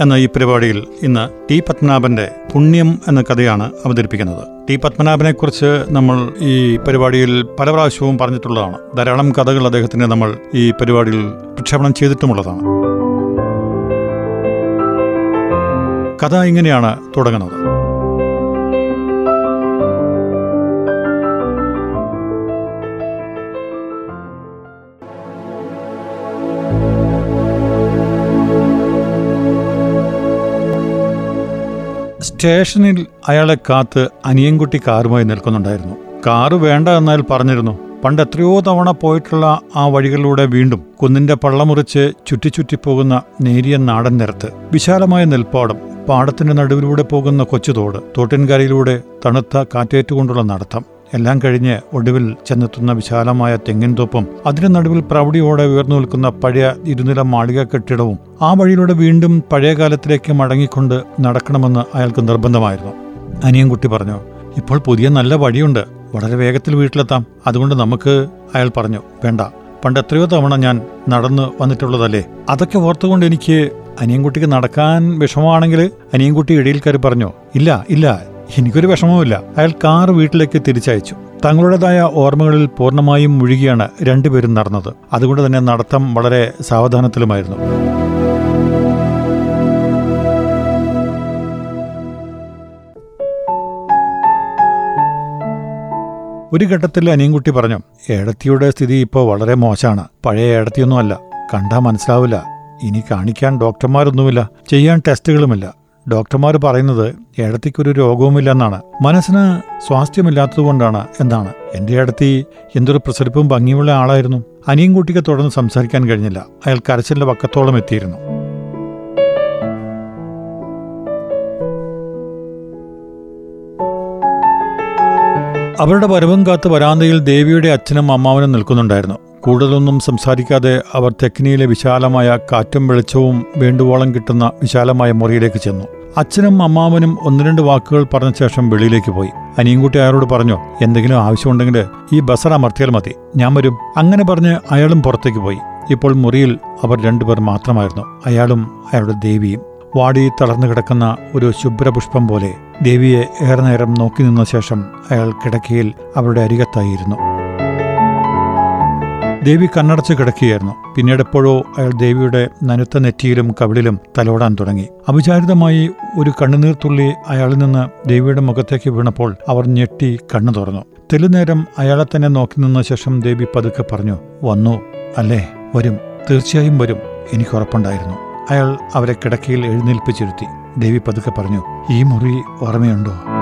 എന്ന ഈ പരിപാടിയിൽ ഇന്ന് ടി പത്മനാഭന്റെ പുണ്യം എന്ന കഥയാണ് അവതരിപ്പിക്കുന്നത്. ടി പത്മനാഭനെക്കുറിച്ച് നമ്മൾ ഈ പരിപാടിയിൽ പല പ്രാവശ്യവും പറഞ്ഞിട്ടുള്ളതാണ്. ധാരാളം കഥകൾ അദ്ദേഹത്തിന് നമ്മൾ ഈ പരിപാടിയിൽ പ്രക്ഷേപണം ചെയ്തിട്ടുമുള്ളതാണ്. കഥ ഇങ്ങനെയാണ് തുടങ്ങുന്നത്. സ്റ്റേഷനിൽ അയാളെ കാത്ത് അനിയൻകുട്ടി കാറുമായി നിൽക്കുന്നുണ്ടായിരുന്നു. കാറ് വേണ്ട എന്നാൽ പറഞ്ഞിരുന്നു. പണ്ട് എത്രയോ തവണ പോയിട്ടുള്ള ആ വഴികളിലൂടെ വീണ്ടും കുന്നിന്റെ പള്ളമുറിച്ച് ചുറ്റിച്ചുറ്റി പോകുന്ന നേരിയ നാടൻ നിരത്ത് വിശാലമായ നെൽപ്പാടം പാടത്തിന്റെ നടുവിലൂടെ പോകുന്ന കൊച്ചുതോട് തോട്ടിൻകരയിലൂടെ തണുത്ത കാറ്റേറ്റുകൊണ്ടുള്ള നടത്തം എല്ലാം കഴിഞ്ഞ് ഒടുവിൽ ചെന്നെത്തുന്ന വിശാലമായ തെങ്ങിൻ തോപ്പും അതിന് നടുവിൽ പ്രൗഢിയോടെ ഉയർന്നു നിൽക്കുന്ന പഴയ ഇരുനില മാളിക കെട്ടിടവും ആ വഴിയിലൂടെ വീണ്ടും പഴയ കാലത്തിലേക്ക് മടങ്ങിക്കൊണ്ട് നടക്കണമെന്ന് അയാൾക്ക് നിർബന്ധമായിരുന്നു. അനിയൻകുട്ടി പറഞ്ഞു ഇപ്പോൾ പുതിയ നല്ല വഴിയുണ്ട്. വളരെ വേഗത്തിൽ വീട്ടിലെത്താം. അതുകൊണ്ട് നമുക്ക് അയാൾ പറഞ്ഞു വേണ്ട. പണ്ട് എത്രയോ തവണ ഞാൻ നടന്ന് വന്നിട്ടുള്ളതല്ലേ? അതൊക്കെ ഓർത്തുകൊണ്ട് എനിക്ക് അനിയൻകുട്ടിക്ക് നടക്കാൻ വിഷമമാണെങ്കിൽ അനിയൻകുട്ടി ഇടയിൽ കയറി പറഞ്ഞു ഇല്ല ഇല്ല. എനിക്കൊരു വിഷമവുമില്ല. അയാൾ കാർ വീട്ടിലേക്ക് തിരിച്ചയച്ചു. തങ്ങളുടേതായ ഓർമ്മകളിൽ പൂർണമായും മുഴുകിയാണ് രണ്ടുപേരും നടന്നത്. അതുകൊണ്ട് തന്നെ നടത്തം വളരെ സാവധാനത്തിലുമായിരുന്നു. ഒരു ഘട്ടത്തിൽ അനിയൻകുട്ടി പറഞ്ഞു ഏടത്തിയുടെ സ്ഥിതി ഇപ്പോൾ വളരെ മോശമാണ്. പഴയ ഏടത്തിയൊന്നുമല്ല. കണ്ടാൽ മനസ്സിലാവില്ല. ഇനി കാണിക്കാൻ ഡോക്ടർമാരൊന്നുമില്ല. ചെയ്യാൻ ടെസ്റ്റുകളുമില്ല. ഡോക്ടർമാർ പറയുന്നത് ഏടത്തിക്കൊരു രോഗവുമില്ലെന്നാണ്. മനസ്സിന് സ്വാസ്ഥ്യമില്ലാത്തതുകൊണ്ടാണ് എന്നാണ്. എന്റെ ഏടത്തി എന്തൊരു പ്രസരിപ്പും ഭംഗിയുള്ള ആളായിരുന്നു. അനിയൻകുട്ടിക്ക് തുടർന്ന് സംസാരിക്കാൻ കഴിഞ്ഞില്ല. അയാൾ കരച്ചിലിന്റെ വക്കത്തോളം എത്തിയിരുന്നു. അവരുടെ വരവും കാത്ത് വരാന്തയിൽ ദേവിയുടെ അച്ഛനും അമ്മാവനും നിൽക്കുന്നുണ്ടായിരുന്നു. കൂടുതലൊന്നും സംസാരിക്കാതെ അവർ തെക്കിനിയിലെ വിശാലമായ കാറ്റും വെളിച്ചവും വേണ്ടുവോളം കിട്ടുന്ന വിശാലമായ മുറിയിലേക്ക് ചെന്നു. അച്ഛനും അമ്മാവനും ഒന്ന് രണ്ട് വാക്കുകൾ പറഞ്ഞ ശേഷം വെളിയിലേക്ക് പോയി. അനിയൻകുട്ടി അയാളോട് പറഞ്ഞു എന്തെങ്കിലും ആവശ്യമുണ്ടെങ്കിൽ ഈ ബസർ അമർത്തിയാൽ മതി. ഞാൻ വരും. അങ്ങനെ പറഞ്ഞ് അയാളും പുറത്തേക്ക് പോയി. ഇപ്പോൾ മുറിയിൽ അവർ രണ്ടുപേർ മാത്രമായിരുന്നു. അയാളും അയാളുടെ ദേവിയും. വാടി തളർന്നു കിടക്കുന്ന ഒരു ശുഭ്രപുഷ്പം പോലെ ദേവിയെ ഏറെ നേരം നോക്കി നിന്ന ശേഷം അയാൾ കിടക്കയിൽ അവരുടെ അരികത്തായിരുന്നു. ദേവി കണ്ണടച്ച് കിടക്കുകയായിരുന്നു. പിന്നീട് എപ്പോഴോ അയാൾ ദേവിയുടെ നനുത്ത നെറ്റിയിലും കവിളിലും തലോടാൻ തുടങ്ങി. അവിചാരിതമായി ഒരു കണ്ണുനീർത്തുള്ളി അയാളിൽ നിന്ന് ദേവിയുടെ മുഖത്തേക്ക് വീണപ്പോൾ അവർ ഞെട്ടി കണ്ണു തുറന്നു. തെലുനേരം അയാളെ തന്നെ നോക്കി നിന്ന ശേഷം ദേവി പതുക്കെ പറഞ്ഞു വന്നു അല്ലേ? വരും. തീർച്ചയായും വരും. എനിക്ക് ഉറപ്പുണ്ടായിരുന്നു. അയാൾ അവരെ കിടക്കയിൽ എഴുന്നേൽപ്പിച്ചിരുത്തി. ദേവി പതുക്കെ പറഞ്ഞു ഈ മുറി ഓർമ്മയുണ്ടോ?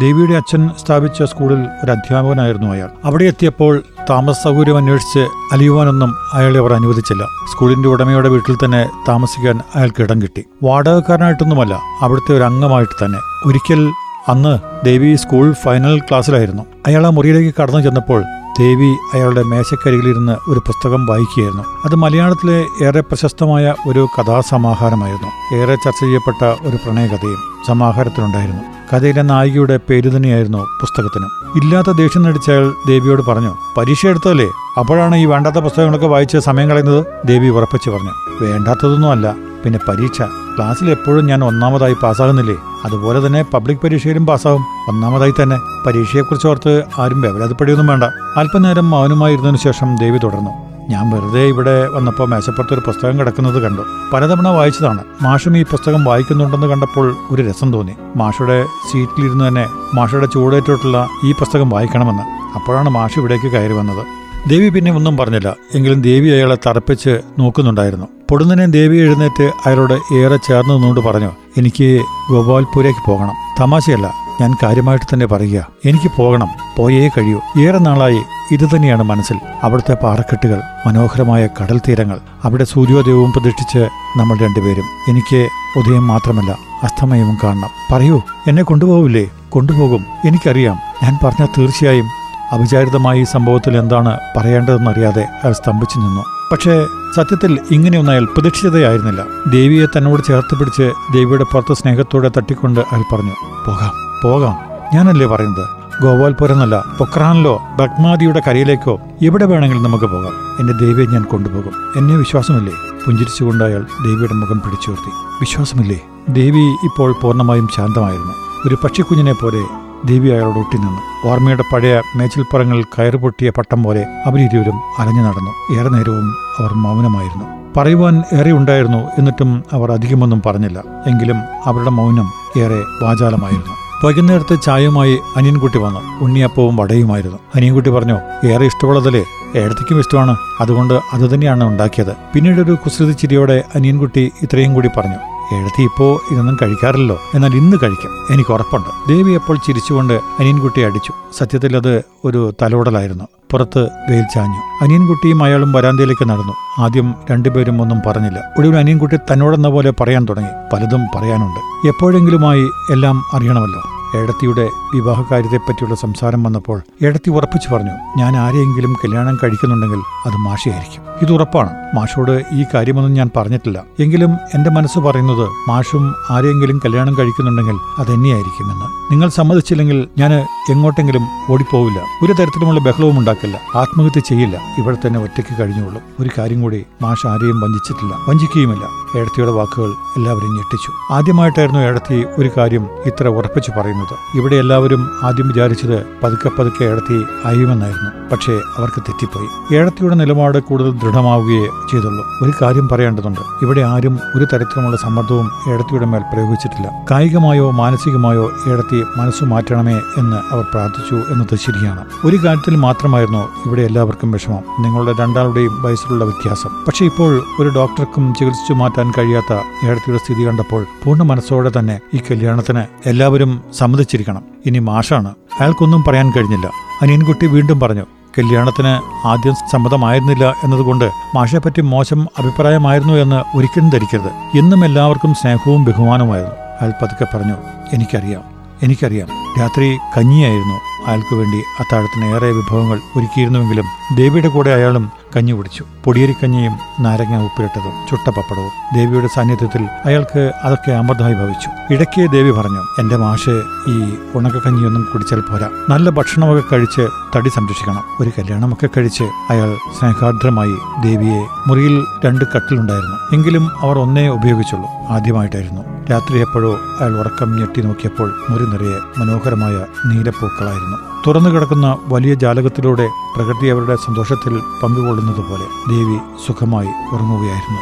ദേവിയുടെ അച്ഛൻ സ്ഥാപിച്ച സ്കൂളിൽ ഒരു അധ്യാപകനായിരുന്നു അയാൾ. അവിടെ എത്തിയപ്പോൾ താമസ സൗകര്യം അന്വേഷിച്ച് അലിയുവാനൊന്നും അയാളെ അവർ അനുവദിച്ചില്ല. സ്കൂളിന്റെ ഉടമയുടെ വീട്ടിൽ തന്നെ താമസിക്കാൻ അയാൾക്ക് ഇടം കിട്ടി. വാടകക്കാരനായിട്ടൊന്നുമല്ല അവിടുത്തെ ഒരു അംഗമായിട്ട് തന്നെ. ഒരിക്കൽ അന്ന് ദേവി സ്കൂൾ ഫൈനൽ ക്ലാസ്സിലായിരുന്നു. അയാൾ ആ മുറിയിലേക്ക് കടന്നു ചെന്നപ്പോൾ ദേവി അയാളുടെ മേശക്കരികിലിരുന്ന് ഒരു പുസ്തകം വായിക്കുകയായിരുന്നു. അത് മലയാളത്തിലെ ഏറെ പ്രശസ്തമായ ഒരു കഥാസമാഹാരമായിരുന്നു. ഏറെ ചർച്ച ചെയ്യപ്പെട്ട ഒരു പ്രണയകഥയും സമാഹാരത്തിലുണ്ടായിരുന്നു. കഥയിലെ നായികയുടെ പേര് തന്നെയായിരുന്നു പുസ്തകത്തിന്. ഇല്ലാത്ത ദേഷ്യം നടിച്ച അയാൾ ദേവിയോട് പറഞ്ഞു പരീക്ഷ എടുത്തതല്ലേ? അപ്പോഴാണ് ഈ വേണ്ടാത്ത പുസ്തകങ്ങളൊക്കെ വായിച്ച് സമയം കളയുന്നത്? ദേവി ഉറപ്പിച്ചു പറഞ്ഞു വേണ്ടാത്തതൊന്നുമല്ല പിന്നെ പരീക്ഷ. ക്ലാസ്സിൽ എപ്പോഴും ഞാൻ ഒന്നാമതായി പാസ്സാകുന്നില്ലേ? അതുപോലെ തന്നെ പബ്ലിക് പരീക്ഷയിലും പാസ്സാകും ഒന്നാമതായി തന്നെ പരീക്ഷയെക്കുറിച്ച് ഓർത്ത് ആരും വേവലാതിപ്പടിയൊന്നും വേണ്ട. അല്പനേരം മൗനമായി ഇരുന്നതിനു ശേഷം ദേവി തുടർന്നു ഞാൻ വെറുതെ ഇവിടെ വന്നപ്പോൾ മേശപ്പുറത്ത് ഒരു പുസ്തകം കിടക്കുന്നത് കണ്ടു. പലതവണ വായിച്ചതാണ്. മാഷും ഈ പുസ്തകം വായിക്കുന്നുണ്ടെന്ന് കണ്ടപ്പോൾ ഒരു രസം തോന്നി. മാഷയുടെ സീറ്റിലിരുന്ന് തന്നെ മാഷയുടെ ചൂടേറ്റിട്ടുള്ള ഈ പുസ്തകം വായിക്കണമെന്ന്. അപ്പോഴാണ് മാഷ് ഇവിടേക്ക് കയറി വന്നത്. ദേവി പിന്നെ ഒന്നും പറഞ്ഞില്ല. എങ്കിലും ദേവി അയാളെ തറപ്പിച്ച് നോക്കുന്നുണ്ടായിരുന്നു. പൊടുന്നനെ ദേവി എഴുന്നേറ്റ് അയാളോട് ഏറെ ചേർന്ന് നിന്നുകൊണ്ട് പറഞ്ഞു എനിക്ക് ഗോപാൽപൂരേക്ക് പോകണം. തമാശയല്ല. ഞാൻ കാര്യമായിട്ട് തന്നെ പറയുക. എനിക്ക് പോകണം. പോയേ കഴിയൂ. ഏറെ നാളായി ഇത് തന്നെയാണ് മനസ്സിൽ. അവിടുത്തെ പാറക്കെട്ടുകൾ മനോഹരമായ കടൽ തീരങ്ങൾ അവിടെ സൂര്യോദയവും പ്രതീക്ഷിച്ച് നമ്മൾ രണ്ടുപേരും. എനിക്ക് ഉദയം മാത്രമല്ല അസ്തമയവും കാണണം. പറയൂ എന്നെ കൊണ്ടുപോകില്ലേ കൊണ്ടുപോകും. എനിക്കറിയാം. ഞാൻ പറഞ്ഞാൽ തീർച്ചയായും അവിചാരിതമായി ഈ സംഭവത്തിൽ എന്താണ് പറയേണ്ടതെന്നറിയാതെ അയാൾ സ്തംഭിച്ചു നിന്നു. പക്ഷേ സത്യത്തിൽ ഇങ്ങനെയൊന്നും അയാൾ പ്രതീക്ഷിച്ചതയായിരുന്നില്ല ദേവിയെ തന്നോട് ചേർത്ത് പിടിച്ച് ദേവിയുടെ പുറത്ത് സ്നേഹത്തോടെ തട്ടിക്കൊണ്ട് അയാൾ പറഞ്ഞു പോകാം. പോകാം. ഞാനല്ലേ പറയുന്നത്? ഗോപാൽപുരന്നല്ല പൊക്രാനിലോ ബഗ്മാദിയുടെ കരയിലേക്കോ എവിടെ വേണമെങ്കിലും നമുക്ക് പോകാം. എന്റെ ദേവിയെ ഞാൻ കൊണ്ടുപോകും. എന്നെ വിശ്വാസമില്ലേ? പുഞ്ചിരിച്ചുകൊണ്ട് അയാൾ ദേവിയുടെ മുഖം പിടിച്ചുയർത്തി വിശ്വാസമില്ലേ? ദേവി ഇപ്പോൾ പൂർണമായും ശാന്തമായിരുന്നു. ഒരു പക്ഷിക്കുഞ്ഞിനെ പോലെ ദേവി അയാളോട് ഒട്ടിനിന്നു ഓർമ്മയുടെ പഴയ മേച്ചിൽപ്പുറങ്ങളിൽ കയറുപൊട്ടിയ പട്ടം പോലെ അവരിരുവരും അലഞ്ഞു നടന്നു. ഏറെ നേരവും അവർ മൗനമായിരുന്നു. പറയുവാൻ ഏറെ ഉണ്ടായിരുന്നു എന്നിട്ടും അവർ അധികമൊന്നും പറഞ്ഞില്ല. എങ്കിലും അവരുടെ മൗനം ഏറെ വാചാലമായിരുന്നു. വൈകുന്നേരത്തെ ചായയുമായി അനിയൻകുട്ടി വന്നു. ഉണ്ണിയപ്പവും വടയുമായിരുന്നു. അനിയൻകുട്ടി പറഞ്ഞു ഏറെ ഇഷ്ടമുള്ളതല്ലേ? ഏടത്തേക്കും ഇഷ്ടമാണ്. അതുകൊണ്ട് അത് തന്നെയാണ് ഉണ്ടാക്കിയത്. പിന്നീട് ഒരു കുസൃതി ചിരിയോടെ അനിയൻകുട്ടി ഇത്രയും കൂടി പറഞ്ഞു എഴുതി ഇപ്പോ ഇതൊന്നും കഴിക്കാറില്ലല്ലോ. എന്നാൽ ഇന്ന് കഴിക്കും. എനിക്ക് ഉറപ്പുണ്ട്. ദേവി അപ്പോൾ ചിരിച്ചുകൊണ്ട് അനിയൻകുട്ടിയെ അടിച്ചു. സത്യത്തിൽ അത് ഒരു തലോടലായിരുന്നു. പുറത്ത് വെയിൽ ചാഞ്ഞു. അനിയൻകുട്ടിയും അയാളും വരാന്തയിലേക്ക് നടന്നു. ആദ്യം രണ്ടുപേരും ഒന്നും പറഞ്ഞില്ല. ഒടുവിൽ അനിയൻകുട്ടി തന്നോടെന്ന പോലെ പറയാൻ തുടങ്ങി. പലതും പറയാനുണ്ട്. എപ്പോഴെങ്കിലുമായി എല്ലാം അറിയണമല്ലോ. ഏടത്തിയുടെ വിവാഹകാര്യത്തെപ്പറ്റിയുള്ള സംസാരം വന്നപ്പോൾ എടത്തി ഉറപ്പിച്ചു പറഞ്ഞു ഞാൻ ആരെയെങ്കിലും കല്യാണം കഴിക്കുന്നുണ്ടെങ്കിൽ അത് മാഷയായിരിക്കും. ഇത് ഉറപ്പാണ്. മാഷോട് ഈ കാര്യമൊന്നും ഞാൻ പറഞ്ഞിട്ടില്ല. എങ്കിലും എന്റെ മനസ്സ് പറയുന്നത് മാഷും ആരെയെങ്കിലും കല്യാണം കഴിക്കുന്നുണ്ടെങ്കിൽ അതെന്നെയായിരിക്കുമെന്ന് നിങ്ങൾ സമ്മതിച്ചില്ലെങ്കിൽ ഞാൻ എങ്ങോട്ടെങ്കിലും ഓടിപ്പോവില്ല. ഒരു തരത്തിലുമുള്ള ബഹളവും ഉണ്ടാക്കില്ല. ആത്മഹത്യ ചെയ്യില്ല. ഇവിടെ തന്നെ ഒറ്റയ്ക്ക് കഴിഞ്ഞുള്ളൂ ഒരു കാര്യം കൂടി മാഷ് ആരെയും വഞ്ചിച്ചിട്ടില്ല. വഞ്ചിക്കുകയുമില്ല. എടത്തിയുടെ വാക്കുകൾ എല്ലാവരും ഞെട്ടിച്ചു. ആദ്യമായിട്ടായിരുന്നു എടത്തി ഒരു കാര്യം ഇത്ര ഉറപ്പിച്ചു പറയുന്നത്. ഇവിടെ എല്ലാവരും ആദ്യം വിചാരിച്ചത് പതുക്കെ പതുക്കെ ഏടത്തി അയ്യുമെന്നായിരുന്നു. പക്ഷേ അവർക്ക് തെറ്റിപ്പോയി. ഏടത്തിയുടെ നിലപാട് കൂടുതൽ ദൃഢമാവുകയേ ചെയ്തുള്ളൂ. ഒരു കാര്യം പറയേണ്ടതുണ്ട്. ഇവിടെ ആരും ഒരു തരത്തിലുമുള്ള സമ്മർദ്ദവും ഏടത്തിയുടെ മേൽ പ്രയോഗിച്ചിട്ടില്ല. കായികമായോ മാനസികമായോ ഏടത്തി മനസ്സു മാറ്റണമേ എന്ന് അവർ പ്രാർത്ഥിച്ചു എന്നത് ശരിയാണ്. ഒരു കാര്യത്തിൽ മാത്രമായിരുന്നു ഇവിടെ എല്ലാവർക്കും വിഷമം. നിങ്ങളുടെ രണ്ടാളുടെയും വയസ്സിലുള്ള വ്യത്യാസം. പക്ഷേ ഇപ്പോൾ ഒരു ഡോക്ടർക്കും ചികിത്സിച്ചു മാറ്റാൻ കഴിയാത്ത ഏടത്തിയുടെ സ്ഥിതി കണ്ടപ്പോൾ പൂർണ മനസ്സോടെ തന്നെ ഈ കല്യാണത്തിന് എല്ലാവരും സമ്മതിച്ചിരിക്കണം. ഇനി മാഷാണ്. അയാൾക്കൊന്നും പറയാൻ കഴിഞ്ഞില്ല. അനിയൻകുട്ടി വീണ്ടും പറഞ്ഞു കല്യാണത്തിന് ആദ്യം സമ്മതമായിരുന്നില്ല എന്നതുകൊണ്ട് മാഷയെപ്പറ്റി മോശം അഭിപ്രായമായിരുന്നു എന്ന് ഒരിക്കലും ധരിക്കരുത്. എന്നും എല്ലാവർക്കും സ്നേഹവും ബഹുമാനവുമായിരുന്നു. അയാൾ പതുക്കെ പറഞ്ഞു എനിക്കറിയാം. എനിക്കറിയാം. രാത്രി കഞ്ഞിയായിരുന്നു. അയാൾക്ക് വേണ്ടി അത്താഴത്തിന് ഏറെ വിഭവങ്ങൾ ഒരുക്കിയിരുന്നുവെങ്കിലും ദേവിയുടെ കൂടെ അയാളും കഞ്ഞി കുടിച്ചു. പൊടിയരിക്കഞ്ഞിയും നാരങ്ങ ഉപ്പിലിട്ടതും ചുട്ട പപ്പടവും. ദേവിയുടെ സാന്നിധ്യത്തിൽ അയാൾക്ക് അതൊക്കെ അമൃതമായി ഭവിച്ചു. ഇടയ്ക്ക് ദേവി പറഞ്ഞു എന്റെ മാഷ് ഈ ഉണക്കക്കഞ്ഞിയൊന്നും കുടിച്ചാൽ പോരാ. നല്ല ഭക്ഷണമൊക്കെ കഴിച്ച് തടി സംരക്ഷിക്കണം. ഒരു കല്യാണമൊക്കെ കഴിച്ച് അയാൾ സ്നേഹാർദ്രമായി ദേവിയെ മുറിയിൽ രണ്ട് കട്ടിലുണ്ടായിരുന്നു. എങ്കിലും അവർ ഒന്നേ ഉപയോഗിച്ചുള്ളൂ. ആദ്യമായിട്ടായിരുന്നു രാത്രി എപ്പോഴോ അയാൾ ഉറക്കം ഞെട്ടി നോക്കിയപ്പോൾ മുറി നിറയെ മനോഹരമായ നീലപ്പൂക്കളായിരുന്നു. തുറന്നു കിടക്കുന്ന വലിയ ജാലകത്തിലൂടെ പ്രകൃതി അവരുടെ സന്തോഷത്തിൽ പങ്കുകൊള്ളുന്നത് പോലെ ദേവി സുഖമായി ഉറങ്ങുകയായിരുന്നു.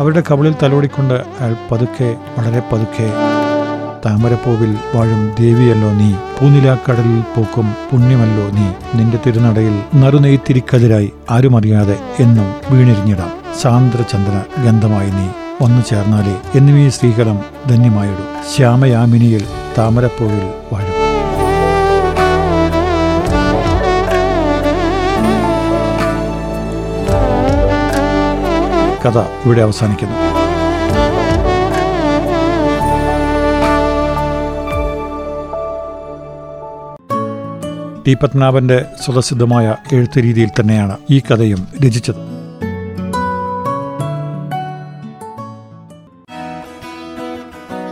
അവരുടെ കവളിൽ തലോടിക്കൊണ്ട് അയാൾ പതുക്കെ വളരെ പതുക്കെ താമരപ്പൂവിൽ വാഴും ദേവിയല്ലോ നീ പൂനിലാക്കടലിൽ പൂക്കും പുണ്യമല്ലോ നീ നിന്റെ തിരുനടയിൽ നറുനെയ്ത്തിരിക്കതിരായി ആരുമറിയാതെ എന്നും വീണിരിഞ്ഞിടാം. സാന്ദ്രചന്ദ്ര ഗന്ധമായി നീ ഒന്നു ചേർന്നാലേ എന്നും ഈ ശ്രീകലം ധന്യമായിടും. ശ്യാമയാമിനിയിൽ താമരപ്പൂവിൽ വാഴും. കഥ ഇവിടെ അവസാനിക്കുന്നു. ടി പത്മനാഭന്റെ സ്വതസിദ്ധമായ എഴുത്തു രീതിയിൽ തന്നെയാണ് ഈ കഥയും രചിച്ചത്.